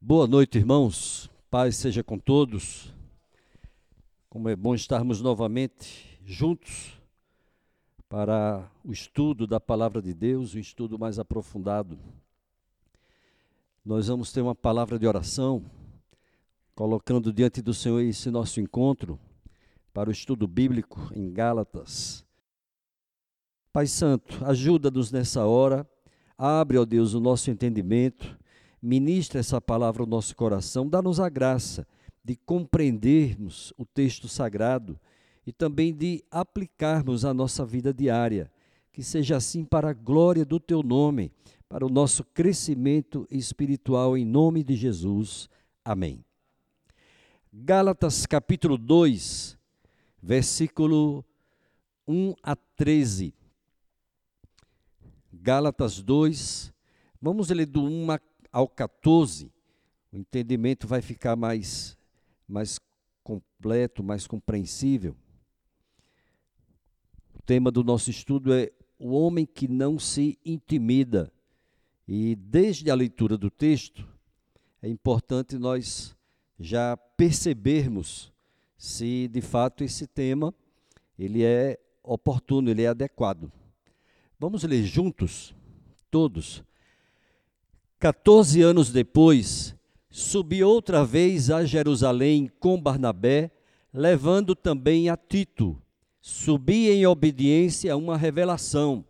Boa noite, irmãos. Paz seja com todos. Como é bom estarmos novamente juntos para o estudo da palavra de Deus, o estudo mais aprofundado. Nós vamos ter uma palavra de oração, colocando diante do Senhor esse nosso encontro para o estudo bíblico em Gálatas. Pai Santo, ajuda-nos nessa hora, abre, ó Deus, o nosso entendimento ministra essa palavra ao nosso coração, dá-nos a graça de compreendermos o texto sagrado e também de aplicarmos a nossa vida diária. Que seja assim para a glória do teu nome, para o nosso crescimento espiritual em nome de Jesus. Amém. Gálatas capítulo 2, versículo 1 a 13. Gálatas 2, vamos ler do 1 a ao 14, o entendimento vai ficar mais, mais completo, mais compreensível. O tema do nosso estudo é o homem que não se intimida. E desde a leitura do texto, é importante nós já percebermos se de fato esse tema ele é oportuno, ele é adequado. Vamos ler juntos, todos, 14 anos depois, subi outra vez a Jerusalém com Barnabé, levando também a Tito. Subi em obediência a uma revelação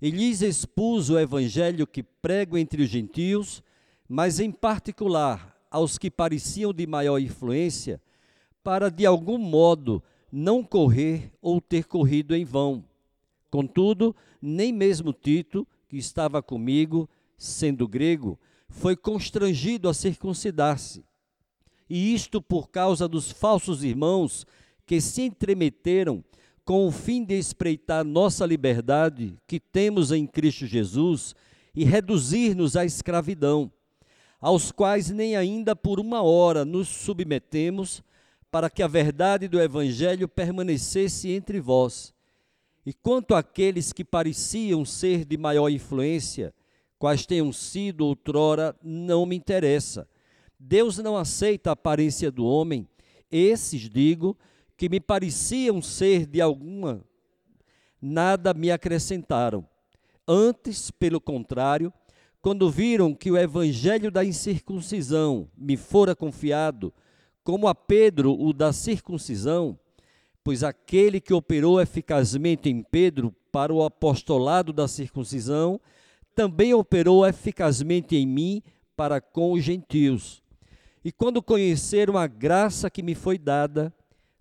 e lhes expus o evangelho que prego entre os gentios, mas em particular aos que pareciam de maior influência, para de algum modo não correr ou ter corrido em vão. Contudo, nem mesmo Tito, que estava comigo, sendo grego, foi constrangido a circuncidar-se. E isto por causa dos falsos irmãos que se entremeteram com o fim de espreitar nossa liberdade que temos em Cristo Jesus e reduzir-nos à escravidão, aos quais nem ainda por uma hora nos submetemos, para que a verdade do Evangelho permanecesse entre vós. E quanto àqueles que pareciam ser de maior influência, quais tenham sido outrora, não me interessa. Deus não aceita a aparência do homem. Esses, digo, que me pareciam ser de alguma, nada me acrescentaram. Antes, pelo contrário, quando viram que o evangelho da incircuncisão me fora confiado, como a Pedro o da circuncisão, pois aquele que operou eficazmente em Pedro para o apostolado da circuncisão, também operou eficazmente em mim para com os gentios. E quando conheceram a graça que me foi dada,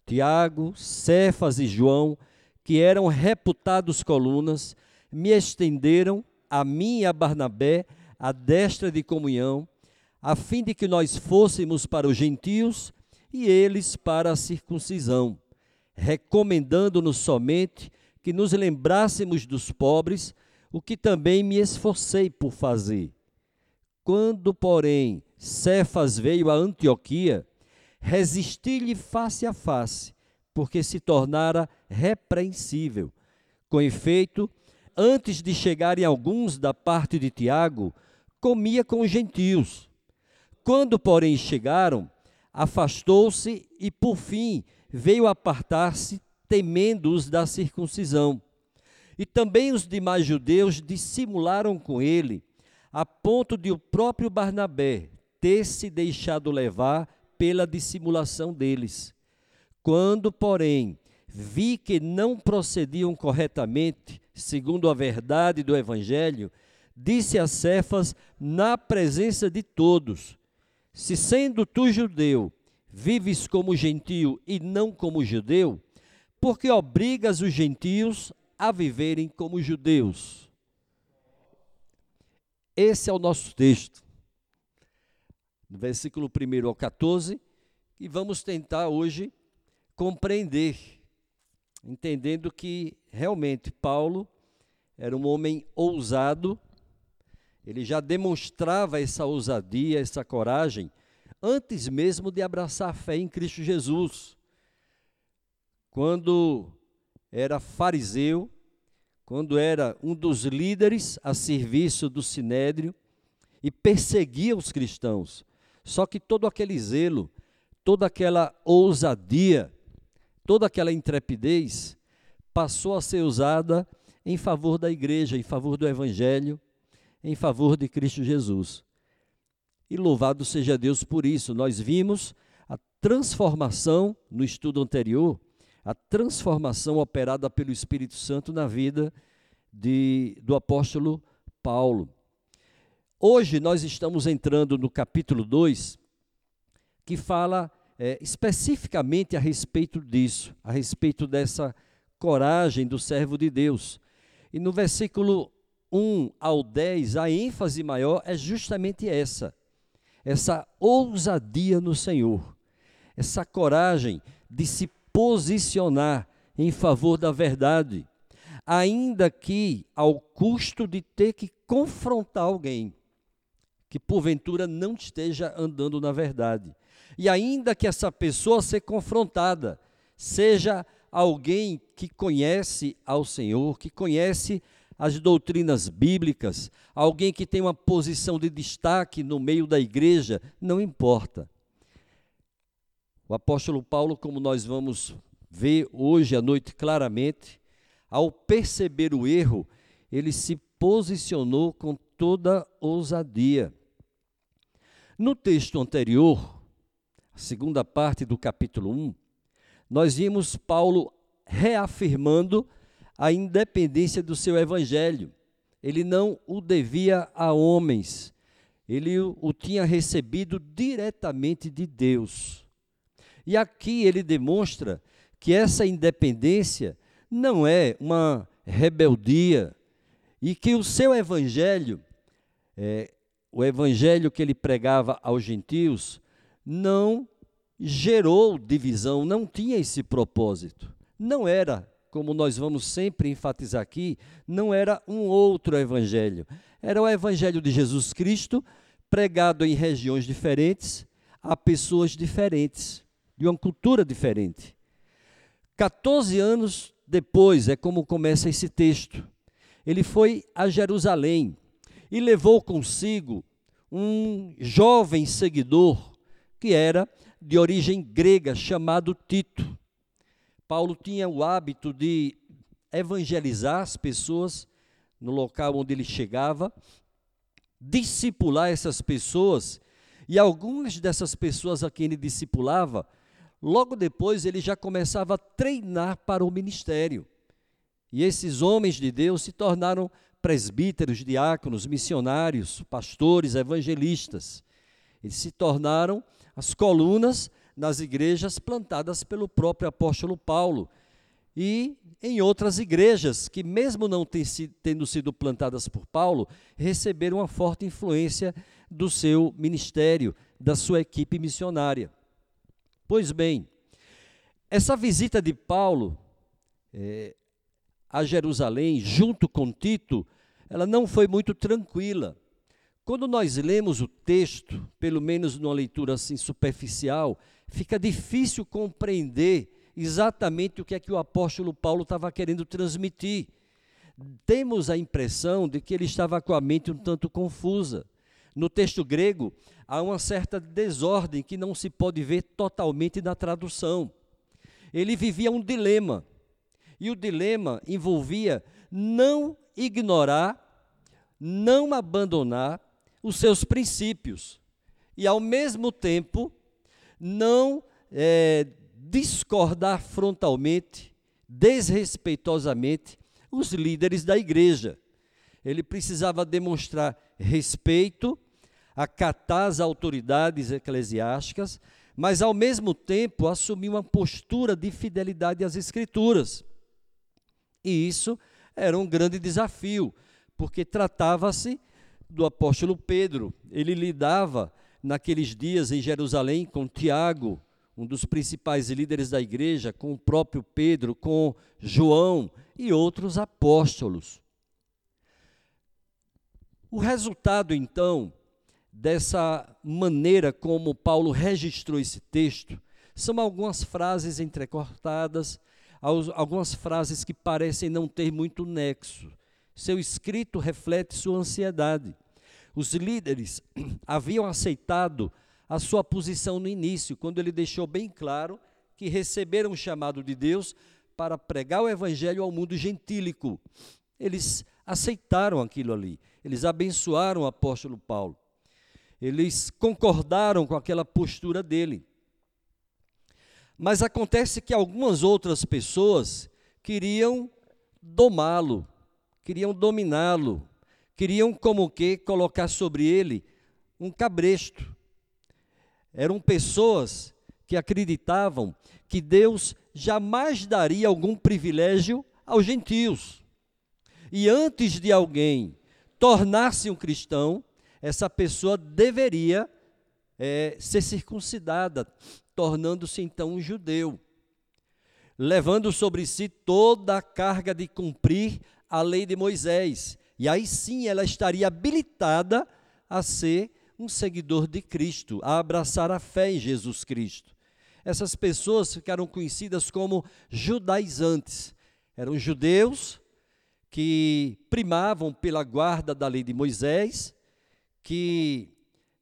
Tiago, Cefas e João, que eram reputados colunas, me estenderam a mim e a Barnabé a destra de comunhão, a fim de que nós fôssemos para os gentios e eles para a circuncisão, recomendando-nos somente que nos lembrássemos dos pobres o que também me esforcei por fazer. Quando, porém, Cefas veio a Antioquia, resisti-lhe face a face, porque se tornara repreensível. Com efeito, antes de chegarem alguns da parte de Tiago, comia com os gentios. Quando, porém, chegaram, afastou-se e, por fim, veio apartar-se, temendo os da circuncisão. E também os demais judeus dissimularam com ele, a ponto de o próprio Barnabé ter se deixado levar pela dissimulação deles. Quando, porém, vi que não procediam corretamente, segundo a verdade do Evangelho, disse a Cefas, na presença de todos: Se sendo tu judeu, vives como gentio e não como judeu, porque obrigas os gentios a viverem como judeus. Esse é o nosso texto, do versículo 1 ao 14, e vamos tentar hoje compreender, entendendo que realmente Paulo era um homem ousado, ele já demonstrava essa ousadia, essa coragem, antes mesmo de abraçar a fé em Cristo Jesus. Quando era fariseu, quando era um dos líderes a serviço do sinédrio e perseguia os cristãos. Só que todo aquele zelo, toda aquela ousadia, toda aquela intrepidez passou a ser usada em favor da igreja, em favor do evangelho, em favor de Cristo Jesus. E louvado seja Deus por isso. Nós vimos a transformação no estudo anterior, a transformação operada pelo Espírito Santo na vida de, do apóstolo Paulo. Hoje nós estamos entrando no capítulo 2, que fala é, especificamente a respeito disso, a respeito dessa coragem do servo de Deus. E no versículo 1 ao 10, a ênfase maior é justamente essa: essa ousadia no Senhor, essa coragem de se posicionar em favor da verdade, ainda que ao custo de ter que confrontar alguém que porventura não esteja andando na verdade. E ainda que essa pessoa seja confrontada, seja alguém que conhece ao Senhor, que conhece as doutrinas bíblicas, alguém que tem uma posição de destaque no meio da igreja, não importa. O apóstolo Paulo, como nós vamos ver hoje à noite claramente, ao perceber o erro, ele se posicionou com toda ousadia. No texto anterior, a segunda parte do capítulo 1, nós vimos Paulo reafirmando a independência do seu evangelho. Ele não o devia a homens, ele o tinha recebido diretamente de Deus. E aqui ele demonstra que essa independência não é uma rebeldia e que o seu evangelho, é, o evangelho que ele pregava aos gentios, não gerou divisão, não tinha esse propósito. Não era, como nós vamos sempre enfatizar aqui, não era um outro evangelho. Era o evangelho de Jesus Cristo, pregado em regiões diferentes, a pessoas diferentes, de uma cultura diferente. 14 anos depois é como começa esse texto. Ele foi a Jerusalém e levou consigo um jovem seguidor que era de origem grega, chamado Tito. Paulo tinha o hábito de evangelizar as pessoas no local onde ele chegava, discipular essas pessoas, e algumas dessas pessoas a quem ele discipulava, logo depois ele já começava a treinar para o ministério. E esses homens de Deus se tornaram presbíteros, diáconos, missionários, pastores, evangelistas. Eles se tornaram as colunas nas igrejas plantadas pelo próprio apóstolo Paulo e em outras igrejas que, mesmo não tendo sido plantadas por Paulo, receberam uma forte influência do seu ministério, da sua equipe missionária. Pois bem, essa visita de Paulo é, a Jerusalém, junto com Tito, ela não foi muito tranquila. Quando nós lemos o texto, pelo menos numa leitura assim superficial, fica difícil compreender exatamente o que é que o apóstolo Paulo estava querendo transmitir. Temos a impressão de que ele estava com a mente um tanto confusa. No texto grego, há uma certa desordem que não se pode ver totalmente na tradução. Ele vivia um dilema, e o dilema envolvia não ignorar, não abandonar os seus princípios e, ao mesmo tempo, não é, discordar frontalmente, desrespeitosamente, os líderes da igreja. Ele precisava demonstrar respeito, acatar as autoridades eclesiásticas, mas ao mesmo tempo assumir uma postura de fidelidade às Escrituras. E isso era um grande desafio, porque tratava-se do apóstolo Pedro. Ele lidava naqueles dias em Jerusalém com Tiago, um dos principais líderes da igreja, com o próprio Pedro, com João e outros apóstolos. O resultado, então, dessa maneira como Paulo registrou esse texto, são algumas frases entrecortadas, algumas frases que parecem não ter muito nexo. Seu escrito reflete sua ansiedade. Os líderes haviam aceitado a sua posição no início, quando ele deixou bem claro que receberam o chamado de Deus para pregar o evangelho ao mundo gentílico. Eles aceitaram aquilo ali, eles abençoaram o apóstolo Paulo, eles concordaram com aquela postura dele. Mas acontece que algumas outras pessoas queriam domá-lo, queriam dominá-lo, queriam como que colocar sobre ele um cabresto. Eram pessoas que acreditavam que Deus jamais daria algum privilégio aos gentios. E antes de alguém tornar-se um cristão, essa pessoa deveria é, ser circuncidada, tornando-se então um judeu, levando sobre si toda a carga de cumprir a lei de Moisés. E aí sim ela estaria habilitada a ser um seguidor de Cristo, a abraçar a fé em Jesus Cristo. Essas pessoas ficaram conhecidas como judaizantes. Eram judeus que primavam pela guarda da lei de Moisés, que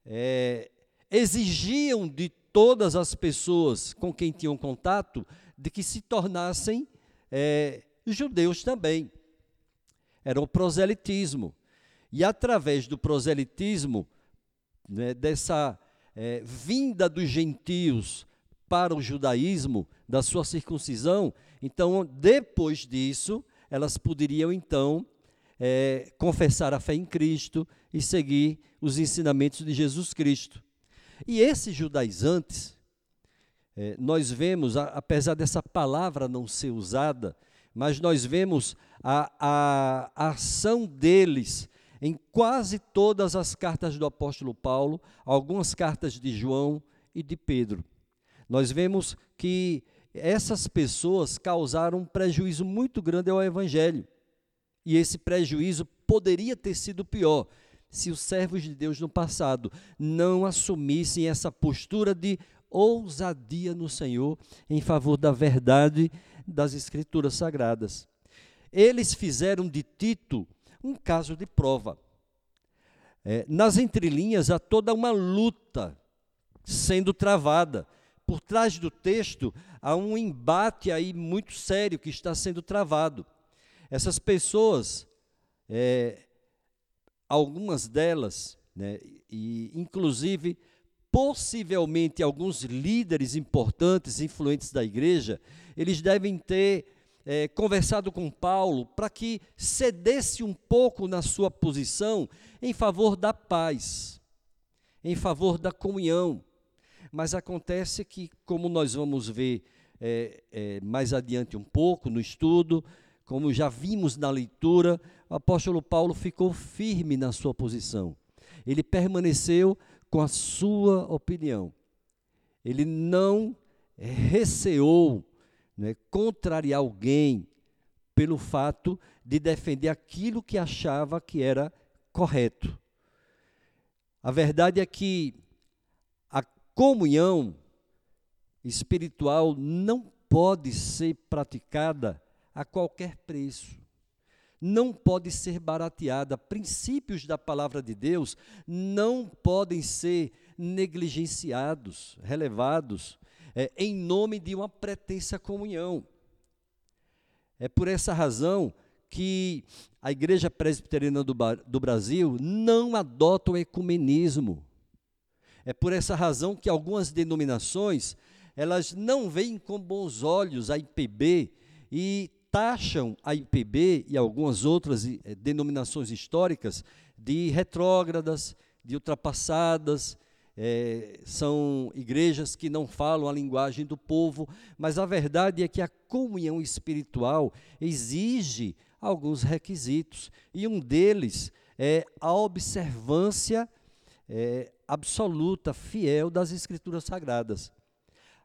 é, exigiam de todas as pessoas com quem tinham contato de que se tornassem é, judeus também. Era o proselitismo. E através do proselitismo, né, dessa é, vinda dos gentios para o judaísmo, da sua circuncisão, então, depois disso, elas poderiam então é, confessar a fé em Cristo e seguir os ensinamentos de Jesus Cristo. E esses judaizantes, é, nós vemos, a, apesar dessa palavra não ser usada, mas nós vemos a, a, a ação deles em quase todas as cartas do apóstolo Paulo, algumas cartas de João e de Pedro. Nós vemos que essas pessoas causaram um prejuízo muito grande ao evangelho. E esse prejuízo poderia ter sido pior se os servos de Deus no passado não assumissem essa postura de ousadia no Senhor em favor da verdade das Escrituras Sagradas. Eles fizeram de Tito um caso de prova. É, nas entrelinhas há toda uma luta sendo travada. Por trás do texto há um embate aí muito sério que está sendo travado. Essas pessoas, é, algumas delas, né, e inclusive possivelmente alguns líderes importantes, influentes da igreja, eles devem ter é, conversado com Paulo para que cedesse um pouco na sua posição em favor da paz, em favor da comunhão. Mas acontece que, como nós vamos ver é, é, mais adiante um pouco no estudo, como já vimos na leitura, o apóstolo Paulo ficou firme na sua posição. Ele permaneceu com a sua opinião. Ele não receou né, contrariar alguém pelo fato de defender aquilo que achava que era correto. A verdade é que a comunhão espiritual não pode ser praticada a qualquer preço. Não pode ser barateada. Princípios da palavra de Deus não podem ser negligenciados, relevados, é, em nome de uma pretensa comunhão. É por essa razão que a Igreja Presbiteriana do, do Brasil não adota o ecumenismo. É por essa razão que algumas denominações elas não veem com bons olhos a IPB e taxam a IPB e algumas outras eh, denominações históricas de retrógradas, de ultrapassadas, é, são igrejas que não falam a linguagem do povo, mas a verdade é que a comunhão espiritual exige alguns requisitos, e um deles é a observância é, absoluta, fiel das Escrituras Sagradas.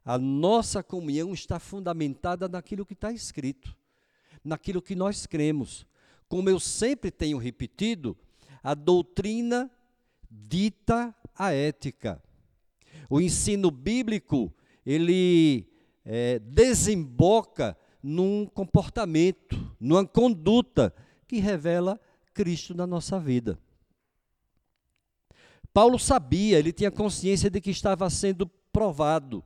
A nossa comunhão está fundamentada naquilo que está escrito naquilo que nós cremos. Como eu sempre tenho repetido, a doutrina dita a ética. O ensino bíblico, ele é, desemboca num comportamento, numa conduta que revela Cristo na nossa vida. Paulo sabia, ele tinha consciência de que estava sendo provado.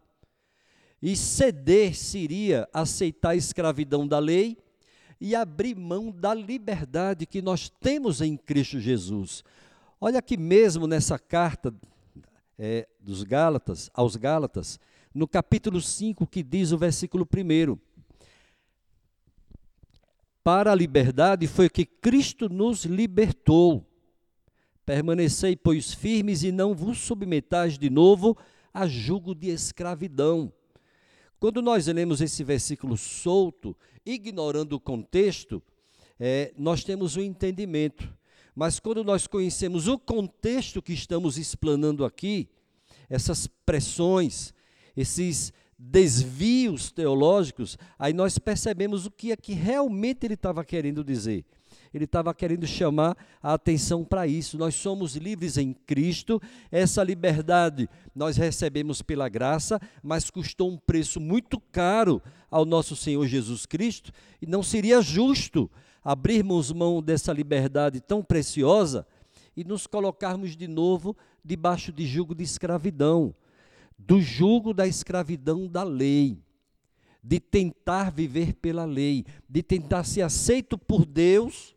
E ceder seria aceitar a escravidão da lei e abrir mão da liberdade que nós temos em Cristo Jesus. Olha aqui mesmo nessa carta é, dos Gálatas, aos Gálatas, no capítulo 5, que diz o versículo 1. Para a liberdade foi que Cristo nos libertou. Permanecei, pois, firmes e não vos submetais de novo a jugo de escravidão. Quando nós lemos esse versículo solto, ignorando o contexto, é, nós temos um entendimento. Mas quando nós conhecemos o contexto que estamos explanando aqui, essas pressões, esses desvios teológicos, aí nós percebemos o que é que realmente ele estava querendo dizer. Ele estava querendo chamar a atenção para isso. Nós somos livres em Cristo, essa liberdade nós recebemos pela graça, mas custou um preço muito caro ao nosso Senhor Jesus Cristo, e não seria justo abrirmos mão dessa liberdade tão preciosa e nos colocarmos de novo debaixo de jugo de escravidão do jugo da escravidão da lei, de tentar viver pela lei, de tentar ser aceito por Deus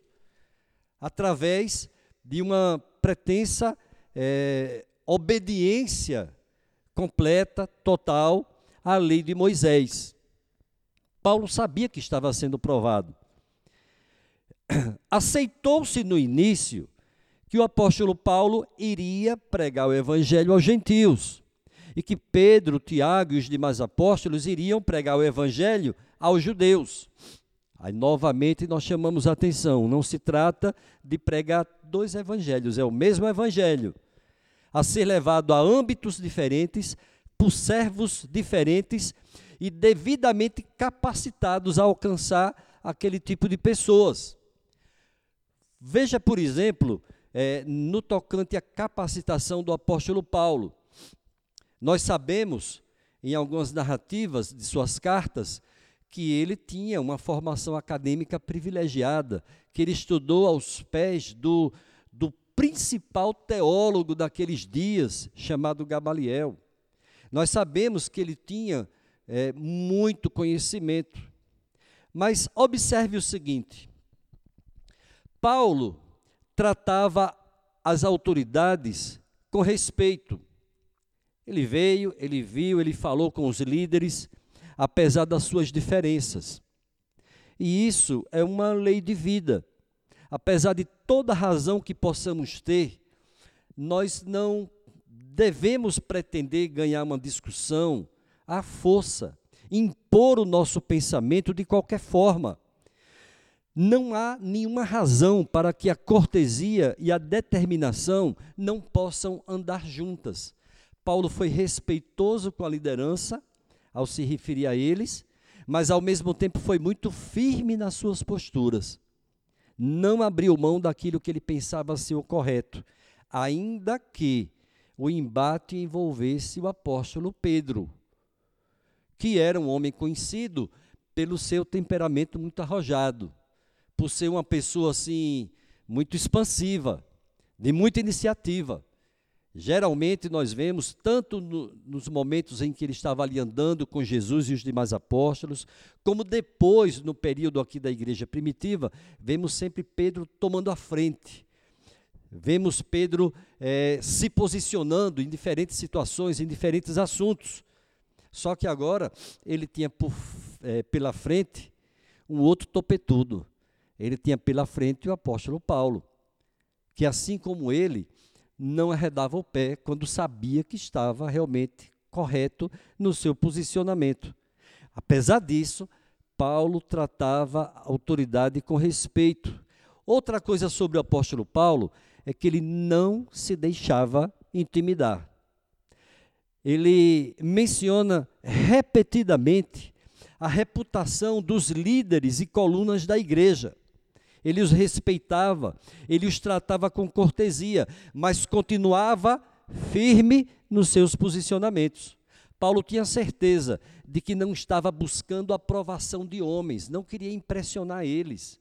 através de uma pretensa é, obediência completa, total à lei de Moisés. Paulo sabia que estava sendo provado. Aceitou-se no início que o apóstolo Paulo iria pregar o evangelho aos gentios e que Pedro, Tiago e os demais apóstolos iriam pregar o evangelho aos judeus. Aí novamente nós chamamos a atenção, não se trata de pregar dois evangelhos, é o mesmo evangelho, a ser levado a âmbitos diferentes, por servos diferentes e devidamente capacitados a alcançar aquele tipo de pessoas. Veja, por exemplo, é, no tocante à capacitação do apóstolo Paulo. Nós sabemos, em algumas narrativas de suas cartas, que ele tinha uma formação acadêmica privilegiada, que ele estudou aos pés do, do principal teólogo daqueles dias, chamado Gamaliel. Nós sabemos que ele tinha é, muito conhecimento. Mas observe o seguinte: Paulo tratava as autoridades com respeito. Ele veio, ele viu, ele falou com os líderes, apesar das suas diferenças. E isso é uma lei de vida. Apesar de toda razão que possamos ter, nós não devemos pretender ganhar uma discussão à força, impor o nosso pensamento de qualquer forma. Não há nenhuma razão para que a cortesia e a determinação não possam andar juntas. Paulo foi respeitoso com a liderança ao se referir a eles, mas ao mesmo tempo foi muito firme nas suas posturas. Não abriu mão daquilo que ele pensava ser o correto, ainda que o embate envolvesse o apóstolo Pedro, que era um homem conhecido pelo seu temperamento muito arrojado, por ser uma pessoa assim muito expansiva, de muita iniciativa. Geralmente nós vemos, tanto no, nos momentos em que ele estava ali andando com Jesus e os demais apóstolos, como depois, no período aqui da igreja primitiva, vemos sempre Pedro tomando a frente. Vemos Pedro é, se posicionando em diferentes situações, em diferentes assuntos. Só que agora ele tinha por, é, pela frente um outro topetudo. Ele tinha pela frente o apóstolo Paulo, que assim como ele não arredava o pé quando sabia que estava realmente correto no seu posicionamento. Apesar disso, Paulo tratava a autoridade com respeito. Outra coisa sobre o apóstolo Paulo é que ele não se deixava intimidar. Ele menciona repetidamente a reputação dos líderes e colunas da igreja ele os respeitava, ele os tratava com cortesia, mas continuava firme nos seus posicionamentos. Paulo tinha certeza de que não estava buscando a aprovação de homens, não queria impressionar eles,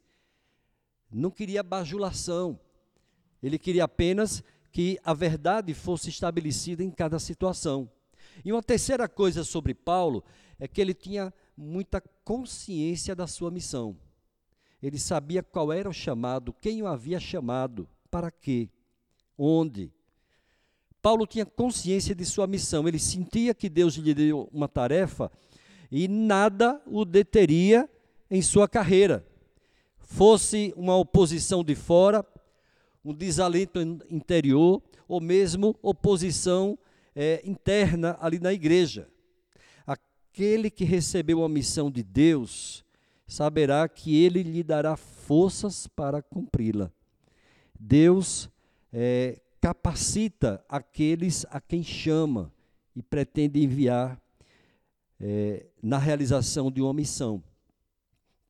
não queria bajulação, ele queria apenas que a verdade fosse estabelecida em cada situação. E uma terceira coisa sobre Paulo é que ele tinha muita consciência da sua missão. Ele sabia qual era o chamado, quem o havia chamado, para quê, onde. Paulo tinha consciência de sua missão, ele sentia que Deus lhe deu uma tarefa e nada o deteria em sua carreira. Fosse uma oposição de fora, um desalento interior, ou mesmo oposição é, interna ali na igreja. Aquele que recebeu a missão de Deus saberá que ele lhe dará forças para cumpri-la. Deus é, capacita aqueles a quem chama e pretende enviar é, na realização de uma missão.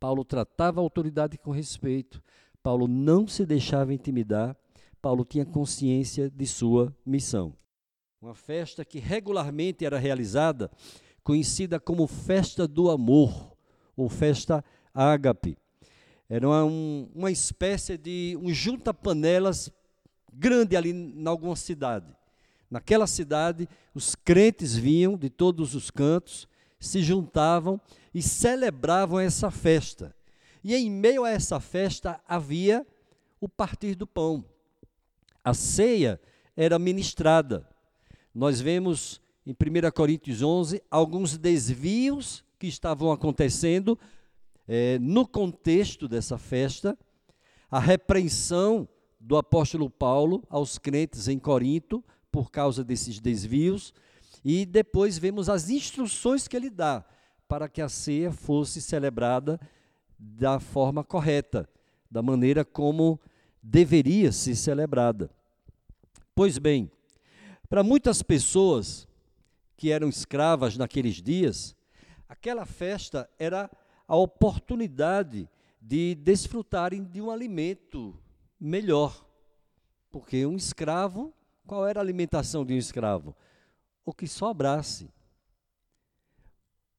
Paulo tratava a autoridade com respeito, Paulo não se deixava intimidar, Paulo tinha consciência de sua missão. Uma festa que regularmente era realizada, conhecida como Festa do Amor, ou Festa Ágape. Era uma, uma espécie de um junta-panelas grande ali em alguma cidade. Naquela cidade, os crentes vinham de todos os cantos, se juntavam e celebravam essa festa. E em meio a essa festa havia o partir do pão. A ceia era ministrada. Nós vemos em 1 Coríntios 11 alguns desvios que estavam acontecendo é, no contexto dessa festa, a repreensão do apóstolo Paulo aos crentes em Corinto por causa desses desvios, e depois vemos as instruções que ele dá para que a ceia fosse celebrada da forma correta, da maneira como deveria ser celebrada. Pois bem, para muitas pessoas que eram escravas naqueles dias, aquela festa era a oportunidade de desfrutarem de um alimento melhor. Porque um escravo, qual era a alimentação de um escravo? O que sobrasse.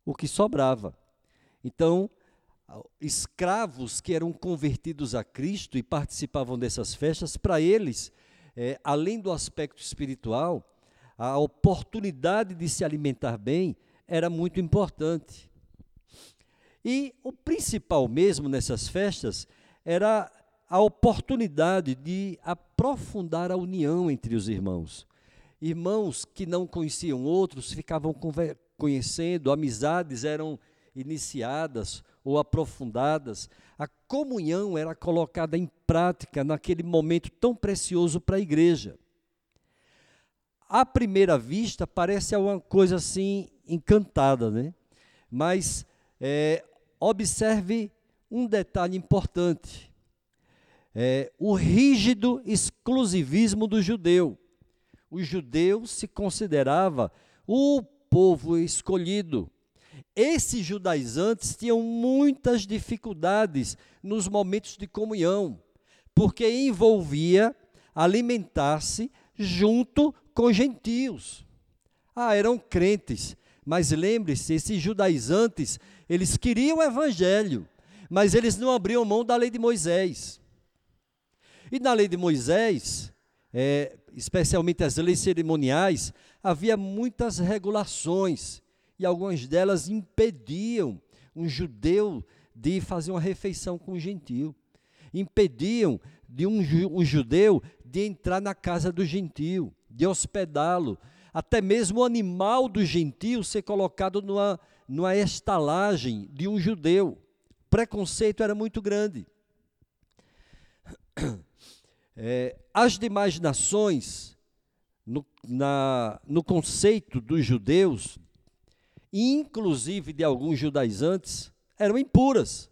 O que sobrava. Então, escravos que eram convertidos a Cristo e participavam dessas festas, para eles, é, além do aspecto espiritual, a oportunidade de se alimentar bem era muito importante. E o principal mesmo nessas festas era a oportunidade de aprofundar a união entre os irmãos. Irmãos que não conheciam outros ficavam conhecendo, amizades eram iniciadas ou aprofundadas, a comunhão era colocada em prática naquele momento tão precioso para a igreja. À primeira vista, parece uma coisa assim encantada, né? Mas é, observe um detalhe importante: é, o rígido exclusivismo do judeu. O judeu se considerava o povo escolhido. Esses judaizantes tinham muitas dificuldades nos momentos de comunhão, porque envolvia alimentar-se junto com gentios. Ah, eram crentes, mas lembre-se, esses judaizantes, eles queriam o evangelho, mas eles não abriam mão da lei de Moisés. E na lei de Moisés, é, especialmente as leis cerimoniais, havia muitas regulações e algumas delas impediam um judeu de fazer uma refeição com um gentil. Impediam de um, um judeu de entrar na casa do gentil, de hospedá-lo, até mesmo o animal do gentil ser colocado numa, numa estalagem de um judeu. O preconceito era muito grande. É, as demais nações, no, na, no conceito dos judeus, inclusive de alguns judaizantes, eram impuras.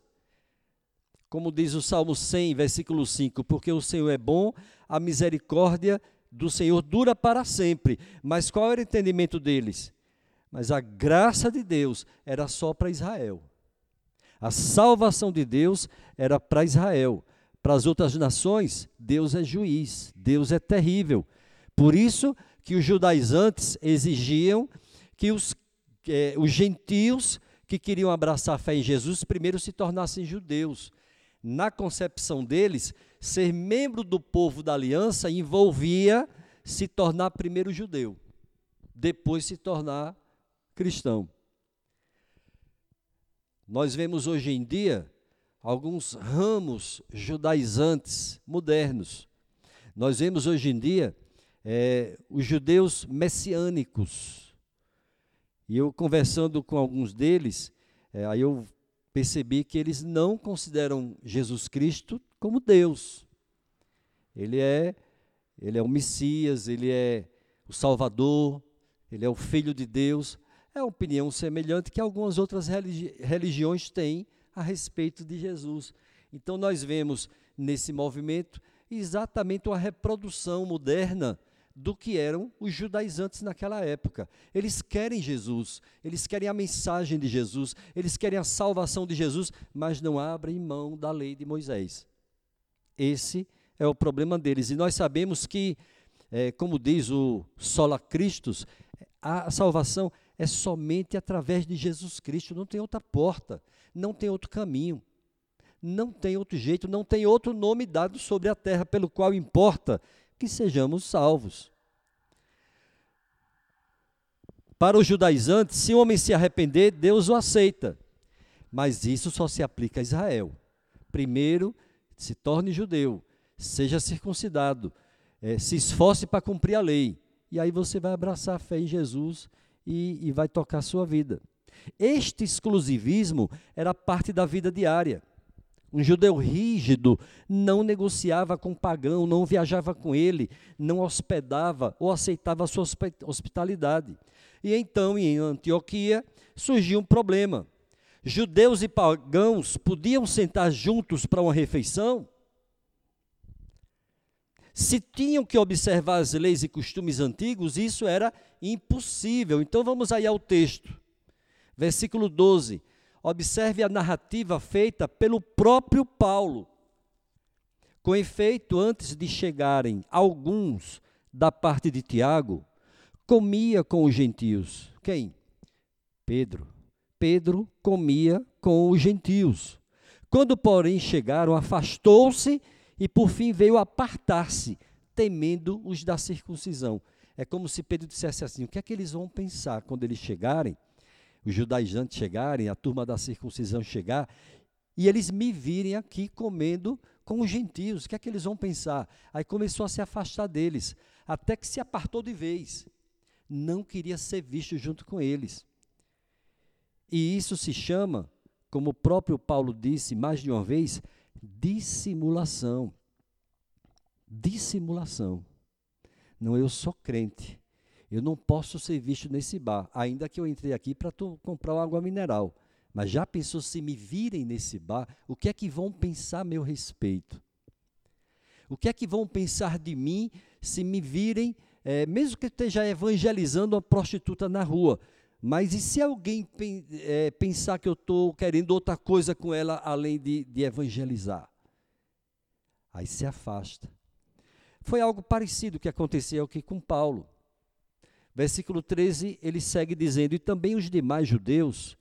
Como diz o Salmo 100, versículo 5: Porque o Senhor é bom, a misericórdia do Senhor dura para sempre. Mas qual era o entendimento deles? Mas a graça de Deus era só para Israel. A salvação de Deus era para Israel. Para as outras nações, Deus é juiz, Deus é terrível. Por isso que os judaizantes exigiam que os é, os gentios que queriam abraçar a fé em Jesus primeiro se tornassem judeus. Na concepção deles, ser membro do povo da aliança envolvia se tornar primeiro judeu, depois se tornar cristão. Nós vemos hoje em dia alguns ramos judaizantes modernos. Nós vemos hoje em dia é, os judeus messiânicos. E eu conversando com alguns deles, é, aí eu percebi que eles não consideram Jesus Cristo como Deus. Ele é, ele é o Messias, ele é o Salvador, ele é o Filho de Deus. É uma opinião semelhante que algumas outras religi religiões têm a respeito de Jesus. Então nós vemos nesse movimento exatamente uma reprodução moderna do que eram os judaizantes naquela época. Eles querem Jesus, eles querem a mensagem de Jesus, eles querem a salvação de Jesus, mas não abrem mão da lei de Moisés. Esse é o problema deles. E nós sabemos que, é, como diz o Sola Christus, a salvação é somente através de Jesus Cristo, não tem outra porta, não tem outro caminho, não tem outro jeito, não tem outro nome dado sobre a terra pelo qual importa que sejamos salvos. Para os judaizantes, se o homem se arrepender, Deus o aceita. Mas isso só se aplica a Israel. Primeiro, se torne judeu, seja circuncidado, é, se esforce para cumprir a lei. E aí você vai abraçar a fé em Jesus e, e vai tocar a sua vida. Este exclusivismo era parte da vida diária. Um judeu rígido não negociava com o pagão, não viajava com ele, não hospedava ou aceitava a sua hospitalidade. E então, em Antioquia, surgiu um problema. Judeus e pagãos podiam sentar juntos para uma refeição? Se tinham que observar as leis e costumes antigos, isso era impossível. Então vamos aí ao texto. Versículo 12. Observe a narrativa feita pelo próprio Paulo. Com efeito, antes de chegarem alguns da parte de Tiago, comia com os gentios. Quem? Pedro. Pedro comia com os gentios. Quando, porém, chegaram, afastou-se e, por fim, veio apartar-se, temendo os da circuncisão. É como se Pedro dissesse assim: o que é que eles vão pensar quando eles chegarem? Os judaizantes chegarem, a turma da circuncisão chegar, e eles me virem aqui comendo com os gentios, o que é que eles vão pensar? Aí começou a se afastar deles, até que se apartou de vez. Não queria ser visto junto com eles. E isso se chama, como o próprio Paulo disse mais de uma vez, dissimulação. Dissimulação. Não, eu sou crente. Eu não posso ser visto nesse bar, ainda que eu entrei aqui para comprar uma água mineral. Mas já pensou se me virem nesse bar, o que é que vão pensar a meu respeito? O que é que vão pensar de mim se me virem, é, mesmo que eu esteja evangelizando uma prostituta na rua? Mas e se alguém é, pensar que eu estou querendo outra coisa com ela além de, de evangelizar? Aí se afasta. Foi algo parecido que aconteceu aqui com Paulo. Versículo 13, ele segue dizendo: E também os demais judeus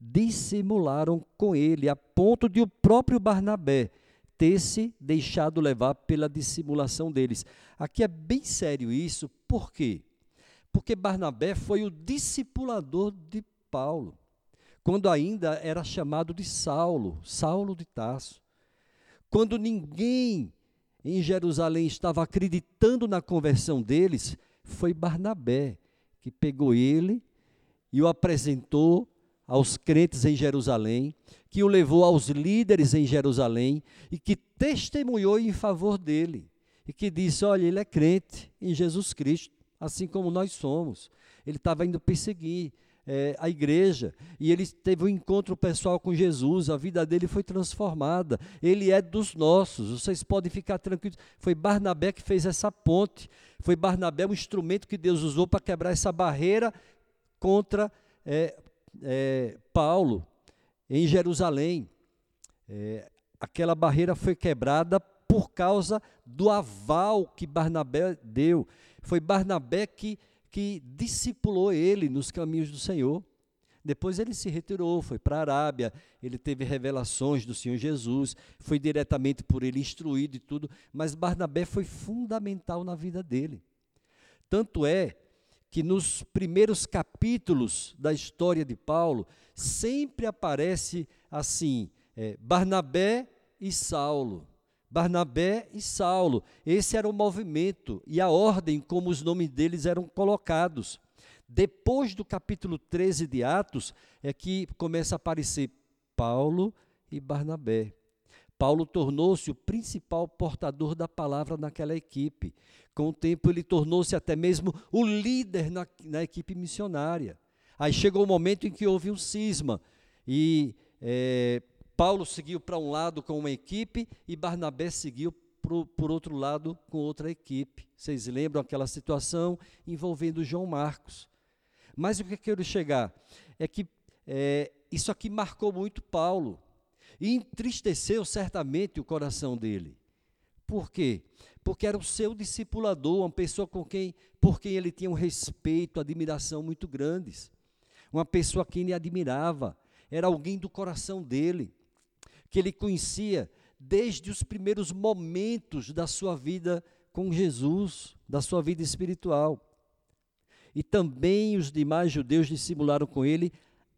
dissimularam com ele, a ponto de o próprio Barnabé ter se deixado levar pela dissimulação deles. Aqui é bem sério isso, por quê? Porque Barnabé foi o discipulador de Paulo, quando ainda era chamado de Saulo, Saulo de Tarso. Quando ninguém em Jerusalém estava acreditando na conversão deles, foi Barnabé que pegou ele e o apresentou aos crentes em Jerusalém, que o levou aos líderes em Jerusalém e que testemunhou em favor dele. E que disse: Olha, ele é crente em Jesus Cristo, assim como nós somos. Ele estava indo perseguir, é, a igreja e ele teve um encontro pessoal com Jesus, a vida dele foi transformada. Ele é dos nossos, vocês podem ficar tranquilos. Foi Barnabé que fez essa ponte, foi Barnabé um instrumento que Deus usou para quebrar essa barreira contra é, é, Paulo em Jerusalém. É, aquela barreira foi quebrada por causa do aval que Barnabé deu. Foi Barnabé que que discipulou ele nos caminhos do Senhor. Depois ele se retirou, foi para a Arábia, ele teve revelações do Senhor Jesus, foi diretamente por ele instruído e tudo, mas Barnabé foi fundamental na vida dele. Tanto é que nos primeiros capítulos da história de Paulo, sempre aparece assim: é, Barnabé e Saulo. Barnabé e Saulo. Esse era o movimento e a ordem como os nomes deles eram colocados. Depois do capítulo 13 de Atos, é que começa a aparecer Paulo e Barnabé. Paulo tornou-se o principal portador da palavra naquela equipe. Com o tempo, ele tornou-se até mesmo o líder na, na, equipe missionária. Aí chegou o momento em que houve um cisma e é, Paulo seguiu para um lado com uma equipe e Barnabé seguiu por, por outro lado com outra equipe. Vocês lembram aquela situação envolvendo João Marcos? Mas o que eu quero chegar é que é, isso aqui marcou muito Paulo e entristeceu certamente o coração dele. Por quê? Porque era o seu discipulador, uma pessoa com quem, por quem ele tinha um respeito, admiração muito grandes. Uma pessoa que ele admirava, era alguém do coração dele, que ele conhecia desde os primeiros momentos da sua vida com Jesus, da sua vida espiritual. E também os demais judeus dissimularam com ele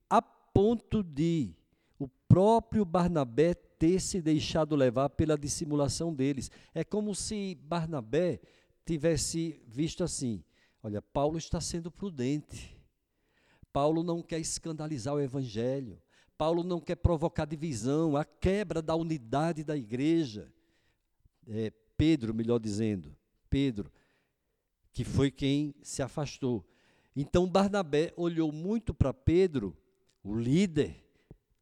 a ponto de o próprio Barnabé ter se deixado levar pela dissimulação deles. É como se Barnabé tivesse visto assim: olha, Paulo está sendo prudente. Paulo não quer escandalizar o evangelho. Paulo não quer provocar divisão, a quebra da unidade da igreja. É, Pedro, melhor dizendo, Pedro, que foi quem se afastou. Então Barnabé olhou muito para Pedro, o líder,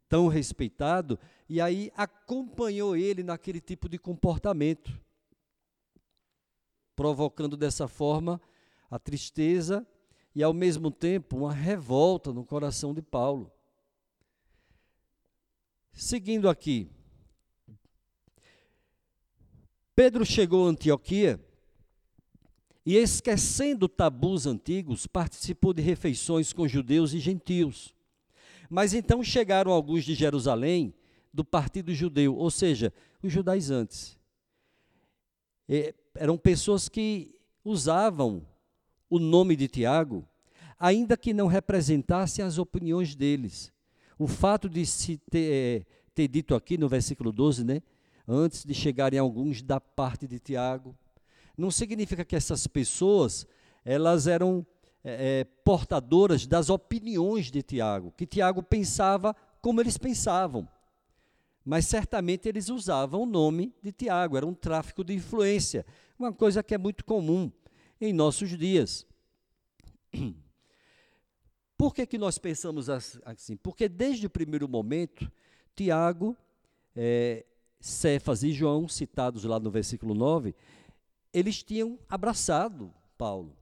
tão respeitado, e aí acompanhou ele naquele tipo de comportamento, provocando dessa forma a tristeza e, ao mesmo tempo, uma revolta no coração de Paulo. Seguindo aqui, Pedro chegou a Antioquia e, esquecendo tabus antigos, participou de refeições com judeus e gentios. Mas então chegaram alguns de Jerusalém, do partido judeu, ou seja, os judaizantes. E eram pessoas que usavam o nome de Tiago, ainda que não representassem as opiniões deles. O fato de se ter, é, ter dito aqui no versículo 12, né, antes de chegarem alguns da parte de Tiago, não significa que essas pessoas elas eram é, é, portadoras das opiniões de Tiago, que Tiago pensava como eles pensavam. Mas certamente eles usavam o nome de Tiago, era um tráfico de influência, uma coisa que é muito comum em nossos dias. Por que, que nós pensamos assim? Porque desde o primeiro momento, Tiago, é, Cefas e João, citados lá no versículo 9, eles tinham abraçado Paulo.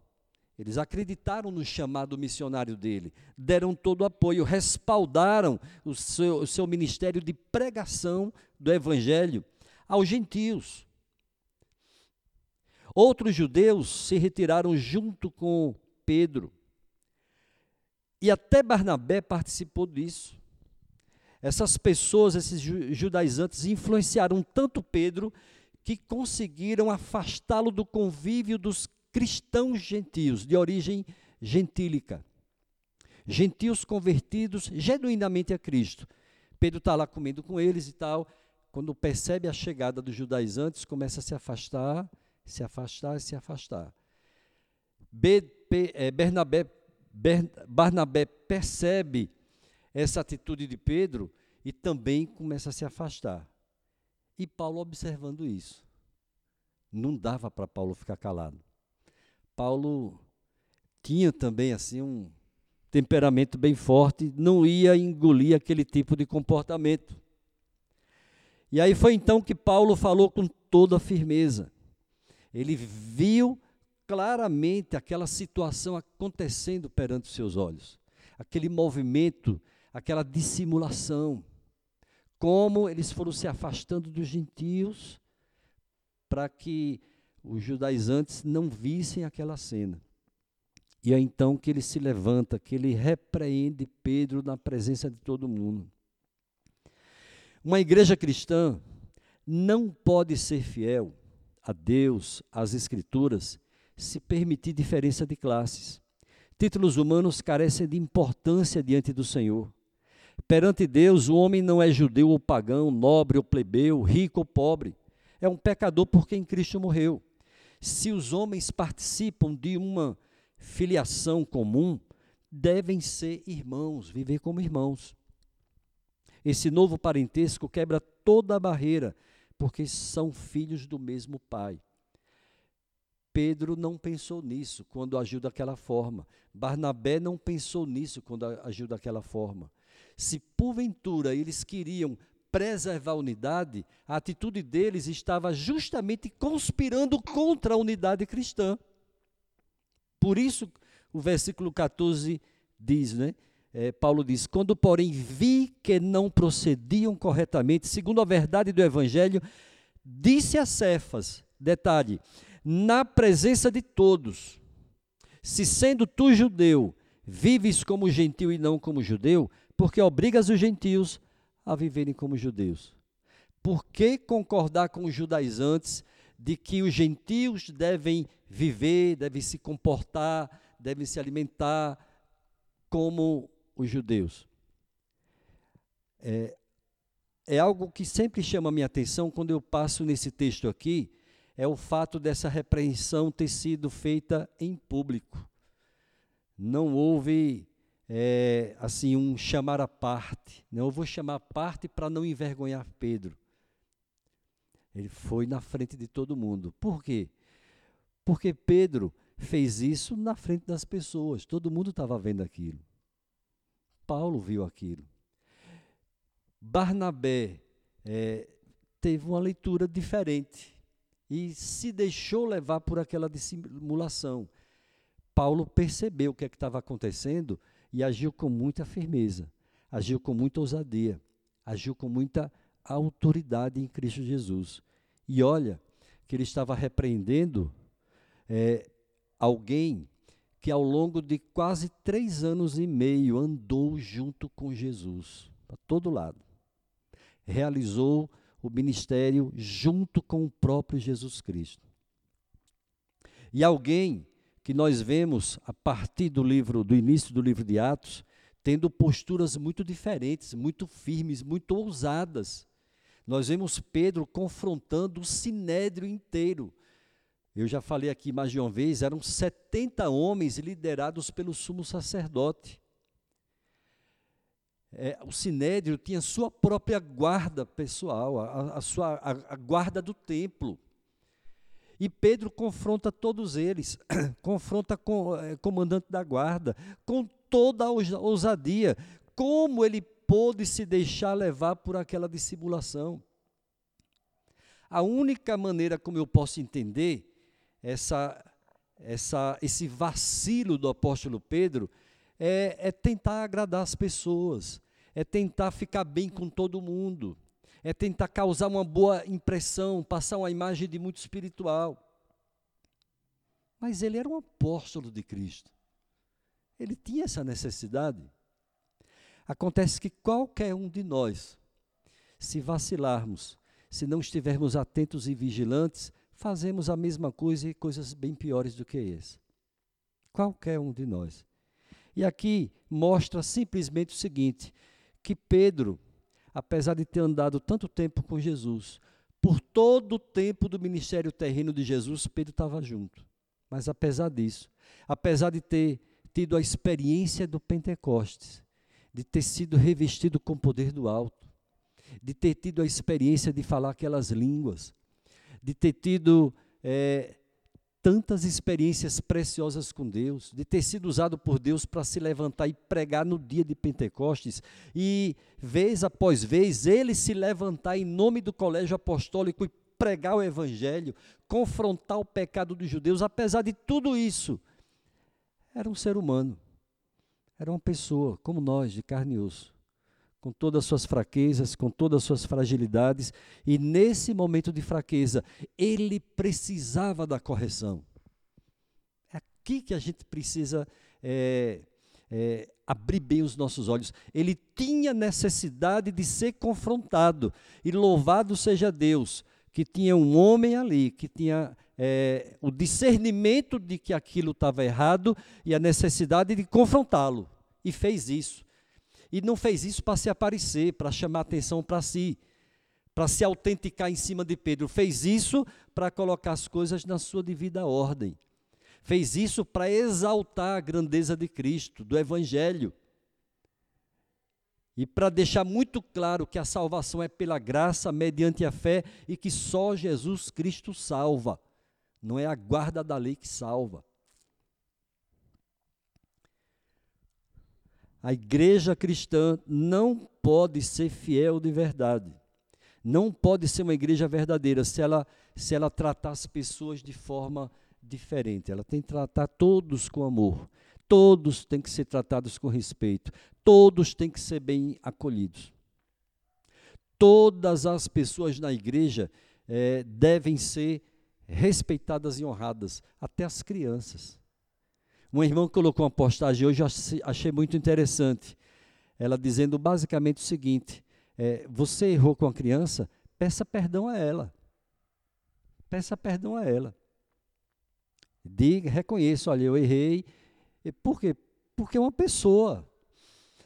Eles acreditaram no chamado missionário dele, deram todo o apoio, respaldaram o seu, o seu ministério de pregação do evangelho aos gentios. Outros judeus se retiraram junto com Pedro. E até Barnabé participou disso. Essas pessoas, esses judaizantes, influenciaram tanto Pedro que conseguiram afastá-lo do convívio dos cristãos gentios, de origem gentílica. Gentios convertidos genuinamente a Cristo. Pedro está lá comendo com eles e tal. Quando percebe a chegada dos judaizantes, começa a se afastar, se afastar, se afastar. Eh, Bernabé, Barnabé percebe essa atitude de Pedro e também começa a se afastar. E Paulo observando isso. Não dava para Paulo ficar calado. Paulo tinha também assim um temperamento bem forte, não ia engolir aquele tipo de comportamento. E aí foi então que Paulo falou com toda firmeza. Ele viu claramente aquela situação acontecendo perante os seus olhos, aquele movimento, aquela dissimulação, como eles foram se afastando dos gentios para que os judaizantes não vissem aquela cena. E é então que ele se levanta, que ele repreende Pedro na presença de todo mundo. Uma igreja cristã não pode ser fiel a Deus, às Escrituras, se permitir diferença de classes. Títulos humanos carecem de importância diante do Senhor. Perante Deus, o homem não é judeu ou pagão, nobre ou plebeu, rico ou pobre. É um pecador por quem Cristo morreu. Se os homens participam de uma filiação comum, devem ser irmãos, viver como irmãos. Esse novo parentesco quebra toda a barreira, porque são filhos do mesmo pai. Pedro não pensou nisso quando agiu daquela forma. Barnabé não pensou nisso quando agiu daquela forma. Se porventura eles queriam preservar a unidade, a atitude deles estava justamente conspirando contra a unidade cristã. Por isso, o versículo 14 diz, né? É, Paulo diz: Quando, porém, vi que não procediam corretamente, segundo a verdade do Evangelho, disse a Cefas, detalhe, na presença de todos, se sendo tu judeu, vives como gentil e não como judeu, porque obrigas os gentios a viverem como judeus. Por que concordar com os judaizantes de que os gentios devem viver, devem se comportar, devem se alimentar como os judeus? É, é algo que sempre chama a minha atenção quando eu passo nesse texto aqui, é o fato dessa repreensão ter sido feita em público. Não houve é, assim um chamar à parte. Não, eu vou chamar à parte para não envergonhar Pedro. Ele foi na frente de todo mundo. Por quê? Porque Pedro fez isso na frente das pessoas. Todo mundo estava vendo aquilo. Paulo viu aquilo. Barnabé é, teve uma leitura diferente e se deixou levar por aquela dissimulação. Paulo percebeu o que é estava acontecendo e agiu com muita firmeza, agiu com muita ousadia, agiu com muita autoridade em Cristo Jesus. E olha que ele estava repreendendo é, alguém que ao longo de quase três anos e meio andou junto com Jesus, para todo lado. Realizou o ministério junto com o próprio Jesus Cristo. E alguém que nós vemos a partir do livro, do início do livro de Atos, tendo posturas muito diferentes, muito firmes, muito ousadas. Nós vemos Pedro confrontando o sinédrio inteiro. Eu já falei aqui mais de uma vez, eram 70 homens liderados pelo sumo sacerdote. É, o sinédrio tinha sua própria guarda pessoal, a, a sua, a, a guarda do templo. E Pedro confronta todos eles, confronta com eh, comandante da guarda, com toda a ousadia. Como ele pôde se deixar levar por aquela dissimulação? A única maneira como eu posso entender essa, essa, esse vacilo do apóstolo Pedro é, é tentar agradar as pessoas, é tentar ficar bem com todo mundo é tentar causar uma boa impressão, passar uma imagem de muito espiritual. Mas ele era um apóstolo de Cristo. Ele tinha essa necessidade. Acontece que qualquer um de nós, se vacilarmos, se não estivermos atentos e vigilantes, fazemos a mesma coisa e coisas bem piores do que essa. Qualquer um de nós. E aqui mostra simplesmente o seguinte: que Pedro apesar de ter andado tanto tempo com Jesus, por todo o tempo do ministério terreno de Jesus, Pedro estava junto. Mas apesar disso, apesar de ter tido a experiência do Pentecostes, de ter sido revestido com o poder do alto, de ter tido a experiência de falar aquelas línguas, de ter tido é, tantas experiências preciosas com Deus, de ter sido usado por Deus para se levantar e pregar no dia de Pentecostes, e vez após vez ele se levantar em nome do colégio apostólico e pregar o evangelho, confrontar o pecado dos judeus, apesar de tudo isso, era um ser humano, era uma pessoa como nós, de carne e osso com todas as suas fraquezas, com todas as suas fragilidades, e nesse momento de fraqueza, ele precisava da correção. É aqui que a gente precisa é, é, abrir bem os nossos olhos. Ele tinha necessidade de ser confrontado, e louvado seja Deus, que tinha um homem ali, que tinha é, o discernimento de que aquilo estava errado e a necessidade de confrontá-lo. E fez isso. E não fez isso para se aparecer, para chamar atenção para si, para se autenticar em cima de Pedro. Fez isso para colocar as coisas na sua devida ordem. Fez isso para exaltar a grandeza de Cristo, do Evangelho. E para deixar muito claro que a salvação é pela graça, mediante a fé, e que só Jesus Cristo salva. Não é a guarda da lei que salva. A igreja cristã não pode ser fiel de verdade. Não pode ser uma igreja verdadeira se ela, se ela tratar as pessoas de forma diferente. Ela tem que tratar todos com amor. Todos têm que ser tratados com respeito. Todos têm que ser bem acolhidos. Todas as pessoas na igreja é, devem ser respeitadas e honradas, até as crianças. Uma irmã colocou uma postagem hoje, achei muito interessante. Ela dizendo basicamente o seguinte: é, você errou com a criança, peça perdão a ela. Peça perdão a ela. Diga, reconheça, olha, eu errei. Por quê? Porque é uma pessoa.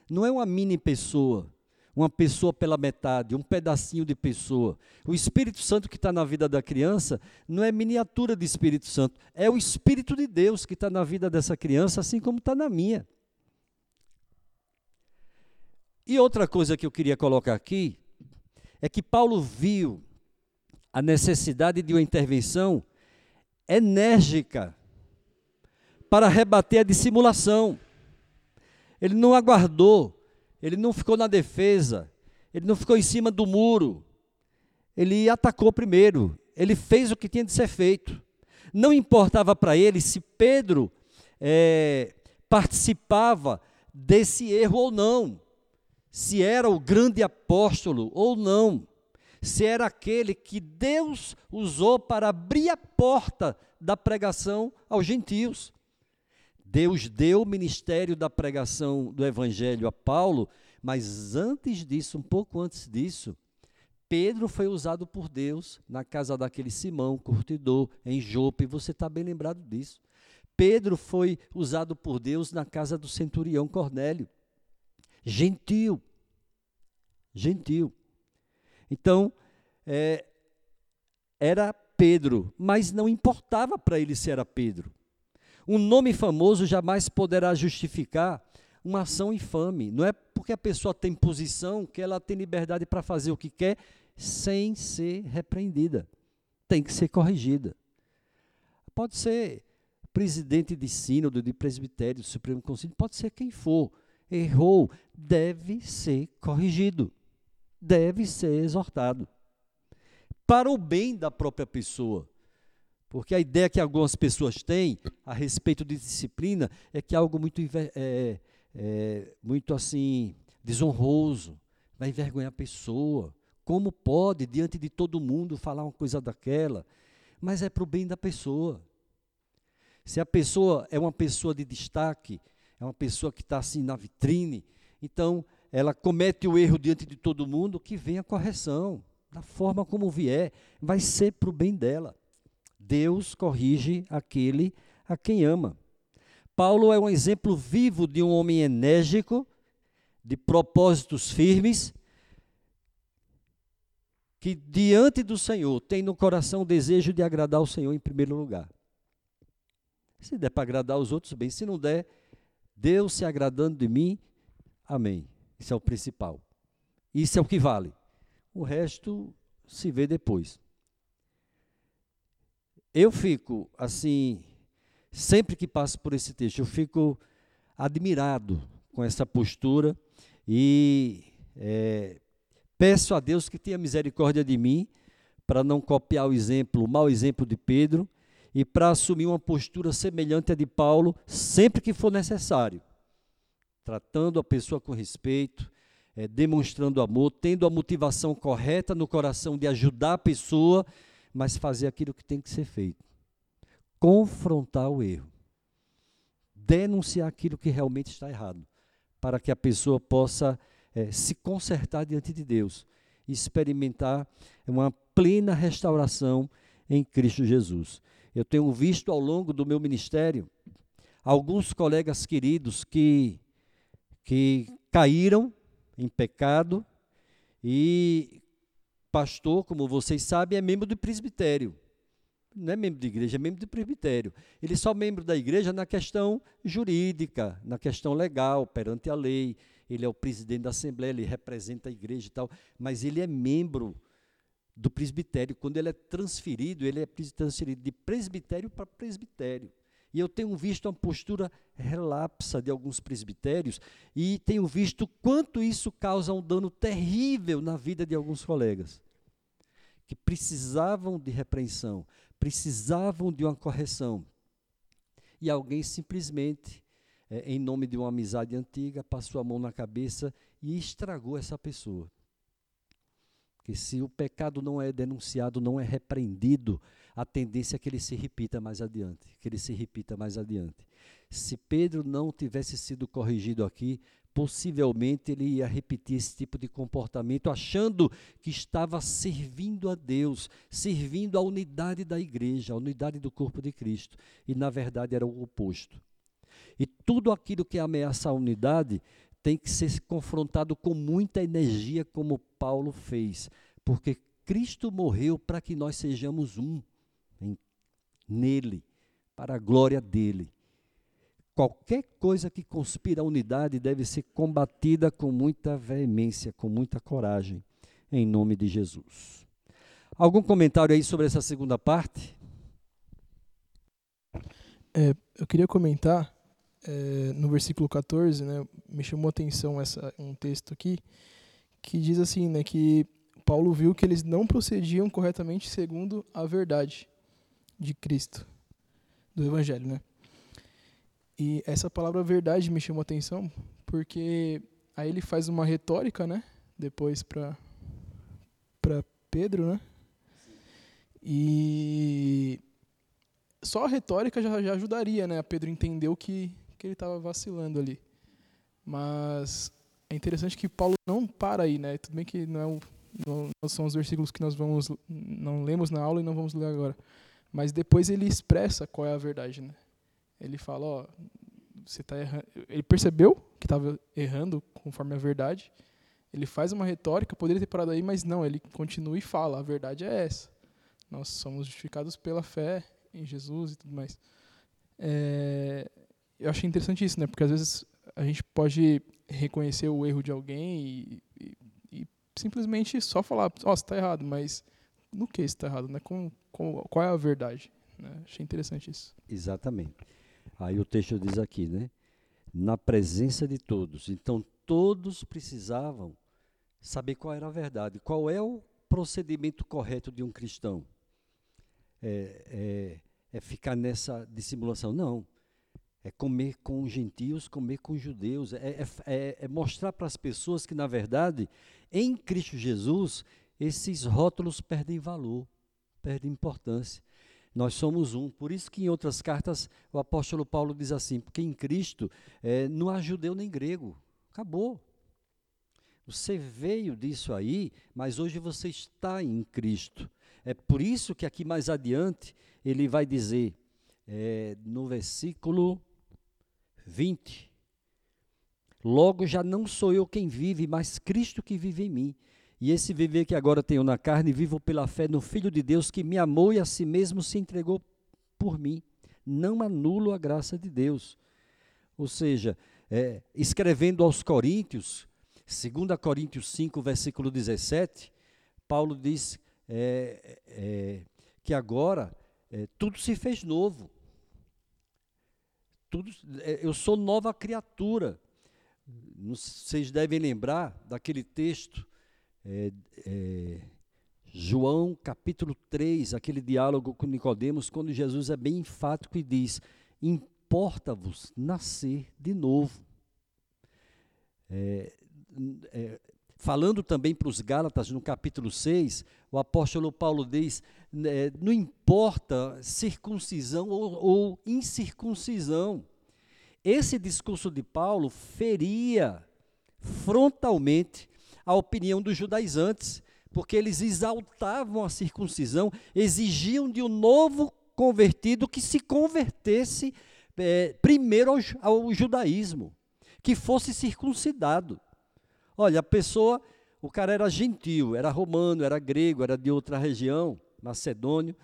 Não é uma mini pessoa uma pessoa pela metade, um pedacinho de pessoa. O Espírito Santo que está na vida da criança não é miniatura de Espírito Santo, é o Espírito de Deus que está na vida dessa criança, assim como está na minha. E outra coisa que eu queria colocar aqui é que Paulo viu a necessidade de uma intervenção enérgica para rebater a dissimulação. Ele não aguardou ele não ficou na defesa, ele não ficou em cima do muro. Ele atacou primeiro, ele fez o que tinha de ser feito. Não importava para ele se Pedro é, participava desse erro ou não, se era o grande apóstolo ou não, se era aquele que Deus usou para abrir a porta da pregação aos gentios. Deus deu o ministério da pregação do evangelho a Paulo, mas antes disso, um pouco antes disso, Pedro foi usado por Deus na casa daquele Simão, curtidor, em Jope, você está bem lembrado disso. Pedro foi usado por Deus na casa do centurião Cornélio. Gentil. Gentil. Então, é, era Pedro, mas não importava para ele se era Pedro. Um nome famoso jamais poderá justificar uma ação infame. Não é porque a pessoa tem posição que ela tem liberdade para fazer o que quer sem ser repreendida. Tem que ser corrigida. Pode ser presidente de sínodo, de presbitério, do Supremo Conselho, pode ser quem for. Errou, deve ser corrigido. Deve ser exortado. Para o bem da própria pessoa porque a ideia que algumas pessoas têm a respeito de disciplina é que é algo muito, é, é, muito assim, desonroso, vai envergonhar a pessoa. Como pode, diante de todo mundo, falar uma coisa daquela? Mas é para o bem da pessoa. Se a pessoa é uma pessoa de destaque, é uma pessoa que está assim na vitrine, então ela comete o erro diante de todo mundo, que venha a correção, da forma como vier, vai ser para o bem dela. Deus corrige aquele a quem ama. Paulo é um exemplo vivo de um homem enérgico, de propósitos firmes, que diante do Senhor tem no coração o desejo de agradar o Senhor em primeiro lugar. Se der para agradar os outros, bem. Se não der, Deus se agradando de mim, amém. Isso é o principal. Isso é o que vale. O resto se vê depois. Eu fico, assim, sempre que passo por esse texto, eu fico admirado com essa postura e é, peço a Deus que tenha misericórdia de mim para não copiar o exemplo, o mau exemplo de Pedro e para assumir uma postura semelhante à de Paulo sempre que for necessário, tratando a pessoa com respeito, é, demonstrando amor, tendo a motivação correta no coração de ajudar a pessoa mas fazer aquilo que tem que ser feito. Confrontar o erro. Denunciar aquilo que realmente está errado, para que a pessoa possa é, se consertar diante de Deus e experimentar uma plena restauração em Cristo Jesus. Eu tenho visto ao longo do meu ministério alguns colegas queridos que, que caíram em pecado e pastor, como vocês sabem, é membro do presbitério. Não é membro de igreja, é membro do presbitério. Ele é só membro da igreja na questão jurídica, na questão legal, perante a lei. Ele é o presidente da Assembleia, ele representa a igreja e tal, mas ele é membro do presbitério. Quando ele é transferido, ele é transferido de presbitério para presbitério. E eu tenho visto uma postura relapsa de alguns presbitérios e tenho visto quanto isso causa um dano terrível na vida de alguns colegas que precisavam de repreensão, precisavam de uma correção. E alguém simplesmente, é, em nome de uma amizade antiga, passou a mão na cabeça e estragou essa pessoa. Que se o pecado não é denunciado, não é repreendido, a tendência é que ele se repita mais adiante, que ele se repita mais adiante. Se Pedro não tivesse sido corrigido aqui, possivelmente ele ia repetir esse tipo de comportamento, achando que estava servindo a Deus, servindo a unidade da igreja, a unidade do corpo de Cristo. E na verdade era o oposto. E tudo aquilo que ameaça a unidade tem que ser confrontado com muita energia, como Paulo fez, porque Cristo morreu para que nós sejamos um em, nele, para a glória dele. Qualquer coisa que conspira a unidade deve ser combatida com muita veemência, com muita coragem, em nome de Jesus. Algum comentário aí sobre essa segunda parte? É, eu queria comentar é, no versículo 14, né, me chamou a atenção essa, um texto aqui que diz assim, né, que Paulo viu que eles não procediam corretamente segundo a verdade de Cristo, do Evangelho, né? E essa palavra verdade me chamou a atenção porque aí ele faz uma retórica, né? Depois para para Pedro, né? E só a retórica já, já ajudaria, né? A Pedro entender o que que ele estava vacilando ali. Mas é interessante que Paulo não para aí, né? Tudo bem que não, é um, não são os versículos que nós vamos não lemos na aula e não vamos ler agora. Mas depois ele expressa qual é a verdade, né? Ele fala, ó, você está errando. Ele percebeu que estava errando conforme a verdade. Ele faz uma retórica, poderia ter parado aí, mas não, ele continua e fala, a verdade é essa. Nós somos justificados pela fé em Jesus e tudo mais. É, eu achei interessante isso, né? Porque às vezes a gente pode reconhecer o erro de alguém e, e, e simplesmente só falar, ó, oh, está errado, mas no que está errado, né? Com, com, qual é a verdade? Né? Achei interessante isso. Exatamente. Aí o texto diz aqui, né? Na presença de todos. Então todos precisavam saber qual era a verdade, qual é o procedimento correto de um cristão. É, é, é ficar nessa dissimulação. Não é comer com gentios, comer com judeus, é, é, é, é mostrar para as pessoas que, na verdade, em Cristo Jesus, esses rótulos perdem valor, perdem importância. Nós somos um. Por isso que em outras cartas o apóstolo Paulo diz assim, porque em Cristo é, não há judeu nem grego. Acabou. Você veio disso aí, mas hoje você está em Cristo. É por isso que aqui mais adiante ele vai dizer, é, no versículo 20. Logo já não sou eu quem vive, mas Cristo que vive em mim. E esse viver que agora tenho na carne, vivo pela fé no Filho de Deus que me amou e a si mesmo se entregou por mim. Não anulo a graça de Deus. Ou seja, é, escrevendo aos Coríntios, 2 Coríntios 5, versículo 17, Paulo diz é, é, que agora é, tudo se fez novo tudo, é, eu sou nova criatura. Vocês devem lembrar daquele texto, é, é, João capítulo 3, aquele diálogo com Nicodemos, quando Jesus é bem enfático e diz: Importa-vos nascer de novo. É, é, falando também para os Gálatas, no capítulo 6, o apóstolo Paulo diz: né, não importa circuncisão ou, ou incircuncisão. Esse discurso de Paulo feria frontalmente a opinião dos judaizantes, porque eles exaltavam a circuncisão, exigiam de um novo convertido que se convertesse é, primeiro ao, ao judaísmo, que fosse circuncidado. Olha, a pessoa, o cara era gentil, era romano, era grego, era de outra região, macedônio,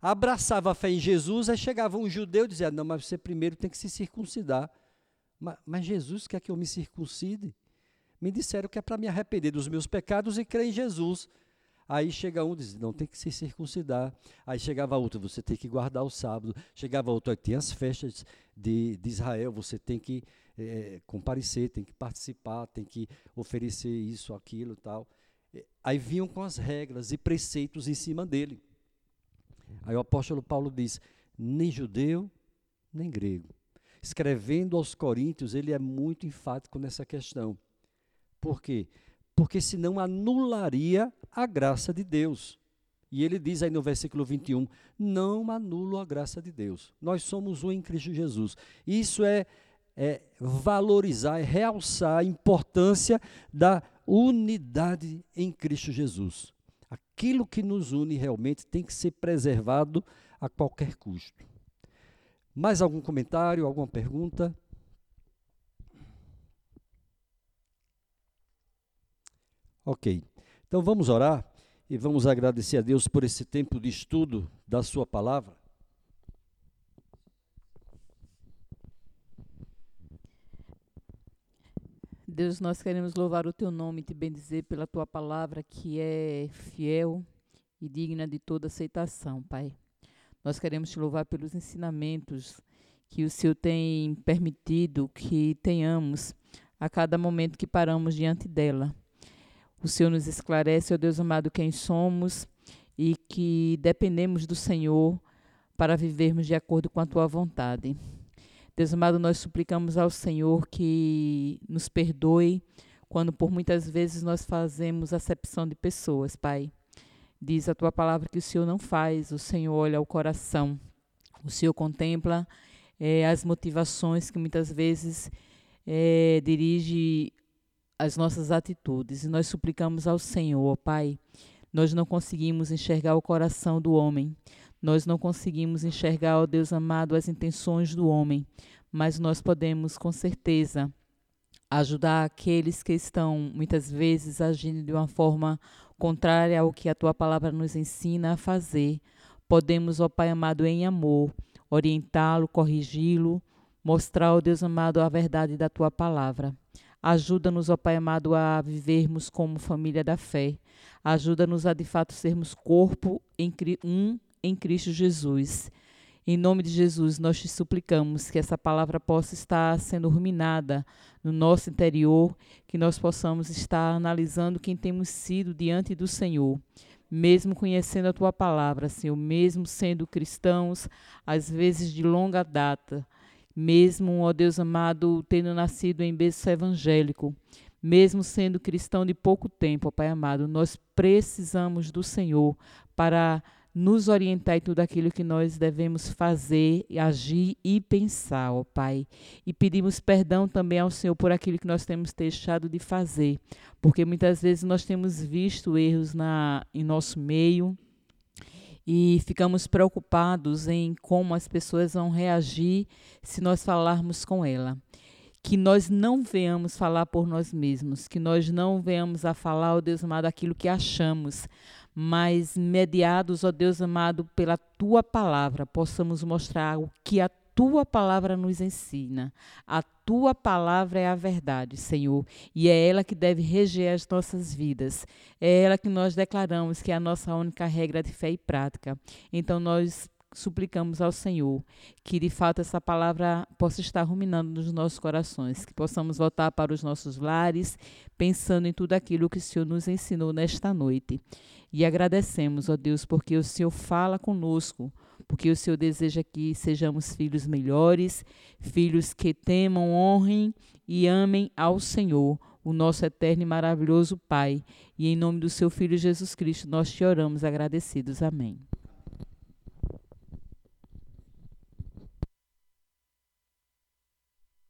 abraçava a fé em Jesus, aí chegava um judeu e dizia: Não, mas você primeiro tem que se circuncidar. Mas, mas Jesus quer que eu me circuncide? Me disseram que é para me arrepender dos meus pecados e crer em Jesus. Aí chega um e diz, não, tem que se circuncidar. Aí chegava outro, você tem que guardar o sábado. Chegava outro, tem as festas de, de Israel, você tem que é, comparecer, tem que participar, tem que oferecer isso, aquilo tal. Aí vinham com as regras e preceitos em cima dele. Aí o apóstolo Paulo diz, nem judeu, nem grego. Escrevendo aos coríntios, ele é muito enfático nessa questão. Por quê? Porque senão anularia a graça de Deus. E ele diz aí no versículo 21, não anulo a graça de Deus. Nós somos um em Cristo Jesus. Isso é, é valorizar, é realçar a importância da unidade em Cristo Jesus. Aquilo que nos une realmente tem que ser preservado a qualquer custo. Mais algum comentário, alguma pergunta? Ok. Então vamos orar e vamos agradecer a Deus por esse tempo de estudo da Sua palavra. Deus, nós queremos louvar o Teu nome e te bendizer pela Tua palavra que é fiel e digna de toda aceitação, Pai. Nós queremos te louvar pelos ensinamentos que o Senhor tem permitido que tenhamos a cada momento que paramos diante dela. O Senhor nos esclarece, ó Deus amado, quem somos e que dependemos do Senhor para vivermos de acordo com a tua vontade. Deus amado, nós suplicamos ao Senhor que nos perdoe quando por muitas vezes nós fazemos acepção de pessoas, Pai. Diz a tua palavra que o Senhor não faz, o Senhor olha o coração. O Senhor contempla é, as motivações que muitas vezes é, dirige as nossas atitudes. E nós suplicamos ao Senhor, Pai. Nós não conseguimos enxergar o coração do homem. Nós não conseguimos enxergar, ó Deus amado, as intenções do homem. Mas nós podemos, com certeza, ajudar aqueles que estão muitas vezes agindo de uma forma contrária ao que a tua palavra nos ensina a fazer. Podemos, ó Pai amado, em amor, orientá-lo, corrigi-lo, mostrar, ó Deus amado, a verdade da tua palavra. Ajuda-nos, ó Pai amado, a vivermos como família da fé. Ajuda-nos a de fato sermos corpo em, um em Cristo Jesus. Em nome de Jesus, nós te suplicamos que essa palavra possa estar sendo ruminada no nosso interior, que nós possamos estar analisando quem temos sido diante do Senhor, mesmo conhecendo a tua palavra, Senhor, mesmo sendo cristãos, às vezes de longa data mesmo, ó Deus amado, tendo nascido em berço evangélico, mesmo sendo cristão de pouco tempo, ó Pai amado, nós precisamos do Senhor para nos orientar em tudo aquilo que nós devemos fazer, agir e pensar, ó Pai. E pedimos perdão também ao Senhor por aquilo que nós temos deixado de fazer, porque muitas vezes nós temos visto erros na, em nosso meio, e ficamos preocupados em como as pessoas vão reagir se nós falarmos com ela. Que nós não venhamos falar por nós mesmos, que nós não venhamos a falar, ó Deus amado, aquilo que achamos, mas mediados, ó Deus amado, pela tua palavra, possamos mostrar o que a tua palavra nos ensina. A tua palavra é a verdade, Senhor, e é ela que deve reger as nossas vidas. É ela que nós declaramos que é a nossa única regra de fé e prática. Então nós suplicamos ao Senhor que de fato essa palavra possa estar ruminando nos nossos corações, que possamos voltar para os nossos lares, pensando em tudo aquilo que o Senhor nos ensinou nesta noite. E agradecemos, ó Deus, porque o Senhor fala conosco porque o Senhor deseja que sejamos filhos melhores, filhos que temam, honrem e amem ao Senhor, o nosso eterno e maravilhoso Pai. E em nome do seu Filho Jesus Cristo, nós te oramos agradecidos. Amém.